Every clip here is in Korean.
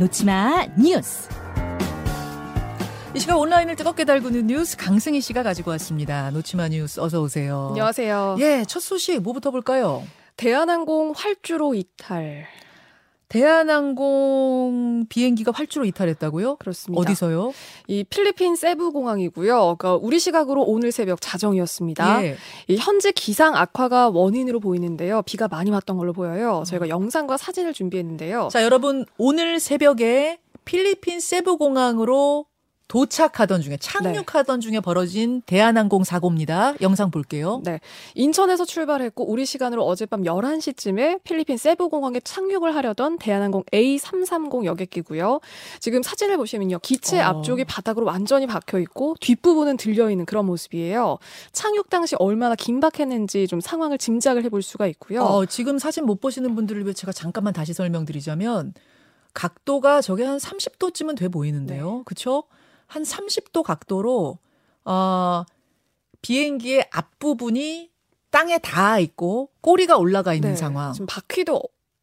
놓치마 뉴스. 이 시각 온라인을 뜨겁게 달구는 뉴스 강승희 씨가 가지고 왔습니다. 놓치마 뉴스 어서 오세요. 안녕하세요. 예, 첫 소식 뭐부터 볼까요? 대한항공 활주로 이탈. 대한항공 비행기가 활주로 이탈했다고요? 그렇습니다. 어디서요? 이 필리핀 세부 공항이고요. 그러니까 우리 시각으로 오늘 새벽 자정이었습니다. 예. 이 현재 기상 악화가 원인으로 보이는데요. 비가 많이 왔던 걸로 보여요. 저희가 영상과 사진을 준비했는데요. 자, 여러분 오늘 새벽에 필리핀 세부 공항으로 도착하던 중에 착륙하던 중에 벌어진 대한항공 사고입니다. 영상 볼게요. 네. 인천에서 출발했고 우리 시간으로 어젯밤 11시쯤에 필리핀 세부 공항에 착륙을 하려던 대한항공 A330 여객기고요. 지금 사진을 보시면요. 기체 어. 앞쪽이 바닥으로 완전히 박혀 있고 뒷부분은 들려 있는 그런 모습이에요. 착륙 당시 얼마나 긴박했는지 좀 상황을 짐작을 해볼 수가 있고요. 어, 지금 사진 못 보시는 분들을 위해 제가 잠깐만 다시 설명드리자면 각도가 저게 한 30도쯤은 돼 보이는데요. 네. 그쵸? 한 30도 각도로 어, 비행기의 앞부분이 땅에 닿아 있고 꼬리가 올라가 있는 네. 상황. 지금 바퀴도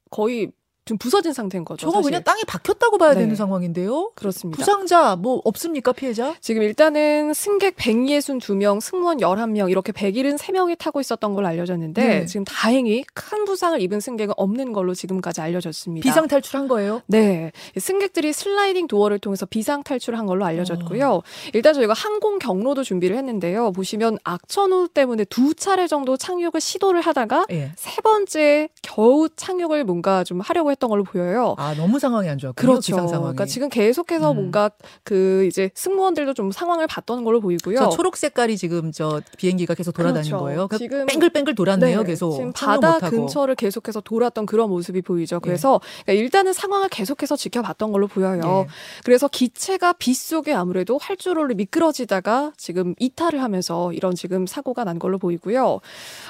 거의 좀 부서진 상태인 거죠. 저거 사실. 그냥 땅에 박혔다고 봐야 네. 되는 상황인데요. 그렇습니다. 부상자 뭐 없습니까 피해자? 지금 일단은 승객 162명, 승무원 11명, 이렇게 173명이 타고 있었던 걸로 알려졌는데 네. 지금 다행히 큰 부상을 입은 승객은 없는 걸로 지금까지 알려졌습니다. 비상 탈출한 거예요? 네. 승객들이 슬라이딩 도어를 통해서 비상 탈출한 걸로 알려졌고요. 어. 일단 저희가 항공 경로도 준비를 했는데요. 보시면 악천후 때문에 두 차례 정도 착륙을 시도를 하다가 예. 세 번째 겨우 착륙을 뭔가 좀 하려고 했던 걸로 보여요. 아 너무 상황이 안 좋았군요. 그렇죠. 기상 상황이. 그러니까 지금 계속해서 음. 뭔가 그 이제 승무원들도 좀 상황을 봤던 걸로 보이고요. 저 초록 색깔이 지금 저 비행기가 계속 돌아다니는 그렇죠. 거예요. 그 지금- 뺑글뺑글 돌았네요. 네, 계속 지금 바다. 근처를 계속해서 돌았던 그런 모습이 보이죠. 그래서 그러니까 일단은 상황을 계속해서 지켜봤던 걸로 보여요. 예. 그래서 기체가 빗속에 아무래도 활주로를 미끄러지다가 지금 이탈을 하면서 이런 지금 사고가 난 걸로 보이고요.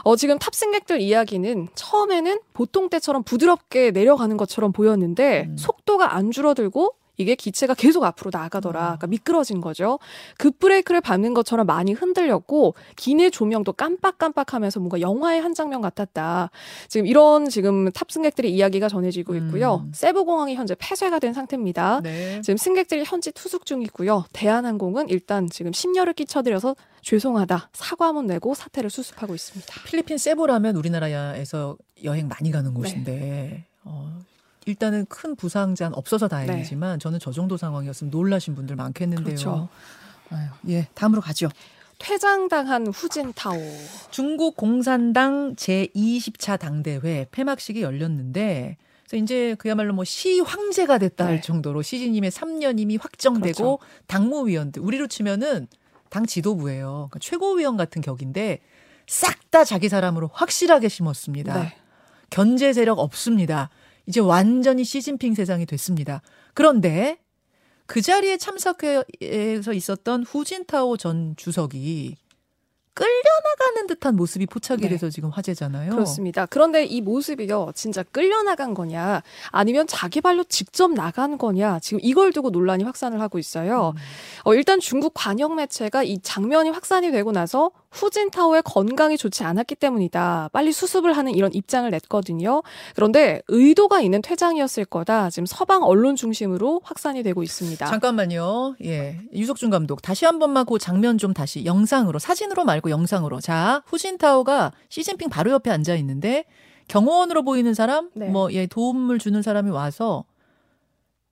어, 지금 탑승객들 이야기는 처음에는 보통 때처럼 부드럽게 내려가는 것처럼 보였는데 음. 속도가 안 줄어들고 이게 기체가 계속 앞으로 나가더라. 그러니까 미끄러진 거죠. 급브레이크를 밟는 것처럼 많이 흔들렸고 기내 조명도 깜빡깜빡하면서 뭔가 영화의 한 장면 같았다. 지금 이런 지금 탑승객들의 이야기가 전해지고 있고요. 음. 세부 공항이 현재 폐쇄가 된 상태입니다. 네. 지금 승객들이 현지 투숙 중이고요. 대한항공은 일단 지금 심려를 끼쳐드려서 죄송하다 사과문 내고 사태를 수습하고 있습니다. 필리핀 세부라면 우리나라에서 여행 많이 가는 네. 곳인데 어, 일단은 큰 부상자는 없어서 다행이지만 저는 저 정도 상황이었으면 놀라신 분들 많겠는데요. 네. 그렇죠. 아유, 예, 다음으로 가죠. 퇴장당한 후진타오. 중국 공산당 제20차 당대회 폐막식이 열렸는데 그래서 이제 그야말로 뭐 시황제가 됐다 할 네. 정도로 시진님의 3년임이 확정되고 그렇죠. 당무위원들 우리로 치면은 당 지도부예요. 그러니까 최고위원 같은 격인데 싹 다 자기 사람으로 확실하게 심었습니다. 네. 견제 세력 없습니다. 이제 완전히 시진핑 세상이 됐습니다. 그런데 그 자리에 참석해서 있었던 후진타오 전 주석이 끌려나가는 듯한 모습이 포착이 네. 돼서 지금 화제잖아요. 그렇습니다. 그런데 이 모습이요, 진짜 끌려나간 거냐, 아니면 자기 발로 직접 나간 거냐, 지금 이걸 두고 논란이 확산을 하고 있어요. 음. 어, 일단 중국 관영 매체가 이 장면이 확산이 되고 나서 후진타오의 건강이 좋지 않았기 때문이다. 빨리 수습을 하는 이런 입장을 냈거든요. 그런데 의도가 있는 퇴장이었을 거다. 지금 서방 언론 중심으로 확산이 되고 있습니다. 잠깐만요. 예. 유석준 감독. 다시 한 번만 그 장면 좀 다시 영상으로, 사진으로 말고 영상으로. 자, 후진타오가 시진핑 바로 옆에 앉아 있는데 경호원으로 보이는 사람, 네. 뭐, 예, 도움을 주는 사람이 와서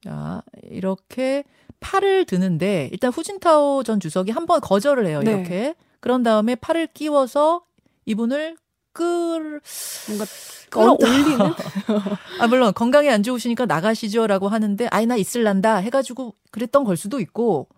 자, 이렇게 팔을 드는데 일단 후진타오 전 주석이 한 번 거절을 해요. 네. 이렇게. 그런 다음에 팔을 끼워서 이분을 끌 뭔가 끌어올리는? 아 물론 건강에 안 좋으시니까 나가시죠라고 하는데 아이 나 있을란다 해가지고 그랬던 걸 수도 있고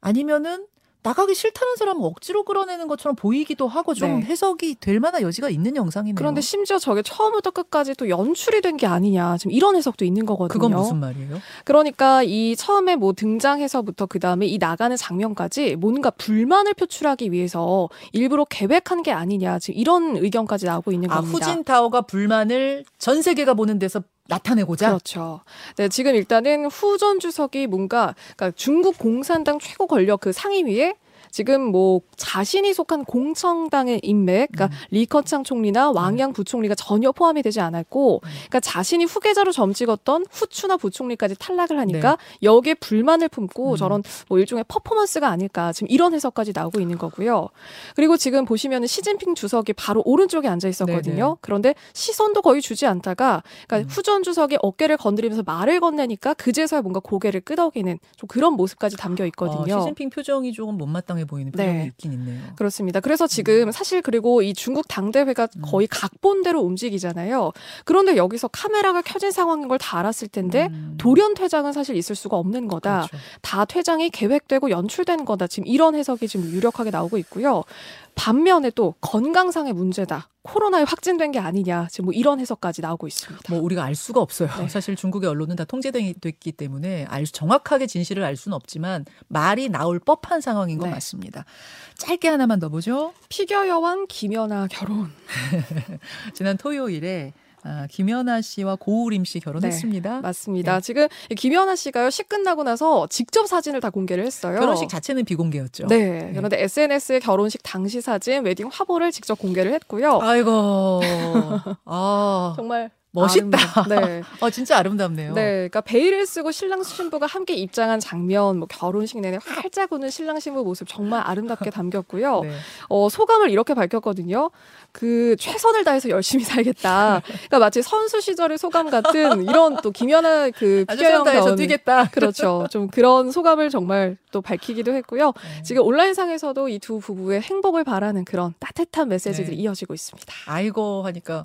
아니면은 나가기 싫다는 사람은 억지로 끌어내는 것처럼 보이기도 하고 좀 네. 해석이 될 만한 여지가 있는 영상이네요. 그런데 심지어 저게 처음부터 끝까지 또 연출이 된 게 아니냐. 지금 이런 해석도 있는 거거든요. 그건 무슨 말이에요? 그러니까 이 처음에 뭐 등장해서부터 그 다음에 이 나가는 장면까지 뭔가 불만을 표출하기 위해서 일부러 계획한 게 아니냐. 지금 이런 의견까지 나오고 있는 아 겁니다. 후진 타오가 불만을 전 세계가 보는 데서 나타내고자 그렇죠. 네, 지금 일단은 후 전 주석이 뭔가 그러니까 중국 공산당 최고 권력 그 상임위에 지금 뭐 자신이 속한 공청당의 인맥, 그러니까 음. 리커창 총리나 왕양 부총리가 전혀 포함이 되지 않았고, 음. 그러니까 자신이 후계자로 점찍었던 후추나 부총리까지 탈락을 하니까 네. 여기에 불만을 품고 음. 저런 뭐 일종의 퍼포먼스가 아닐까 지금 이런 해석까지 나오고 있는 거고요. 그리고 지금 보시면은 시진핑 주석이 바로 오른쪽에 앉아 있었거든요. 네네. 그런데 시선도 거의 주지 않다가 그러니까 음. 후전 주석이 어깨를 건드리면서 말을 건네니까 그제서야 뭔가 고개를 끄덕이는 좀 그런 모습까지 담겨 있거든요. 어, 시진핑 표정이 조금 못마땅해 보이는 표정이 네. 있긴 있네요. 그렇습니다. 그래서 지금 사실 그리고 이 중국 당대회가 음. 거의 각본대로 움직이잖아요. 그런데 여기서 카메라가 켜진 상황인 걸 다 알았을 텐데 음. 돌연 퇴장은 사실 있을 수가 없는 거다. 그렇죠. 다 퇴장이 계획되고 연출된 거다. 지금 이런 해석이 지금 유력하게 나오고 있고요. 반면에 또 건강상의 문제다. 코로나에 확진된 게 아니냐. 지금 뭐 이런 해석까지 나오고 있습니다. 뭐 우리가 알 수가 없어요. 네. 사실 중국의 언론은 다 통제됐기 때문에 알 수- 정확하게 진실을 알 수는 없지만 말이 나올 법한 상황인 건 네. 맞습니다. 짧게 하나만 더 보죠. 피겨 여왕 김연아 결혼. 지난 토요일에 아, 김연아 씨와 고우림 씨 결혼했습니다. 네, 맞습니다. 지금 이 김연아 씨가요 시 끝나고 나서 직접 사진을 다 공개를 했어요. 결혼식 자체는 비공개였죠. 네. 그런데 SNS에 결혼식 당시 사진, 웨딩 화보를 직접 공개를 했고요. 아이고, 아, 정말 멋있다. 아름다워. 네. 아, 진짜 아름답네요. 네, 그러니까 베일을 쓰고 신랑 신부가 함께 입장한 장면, 뭐 결혼식 내내 활짝 웃는 신랑 신부 모습 정말 아름답게 담겼고요. 네. 어, 소감을 이렇게 밝혔거든요. 그 최선을 다해서 열심히 살겠다. 그러니까 마치 선수 시절의 소감 같은 이런 또 김연아 그 피겨영 나온 뛰겠다. 그렇죠. 좀 그런 소감을 정말 또 밝히기도 했고요. 네. 지금 온라인상에서도 이 두 부부의 행복을 바라는 그런 따뜻한 메시지들이 네. 이어지고 있습니다. 아이고 하니까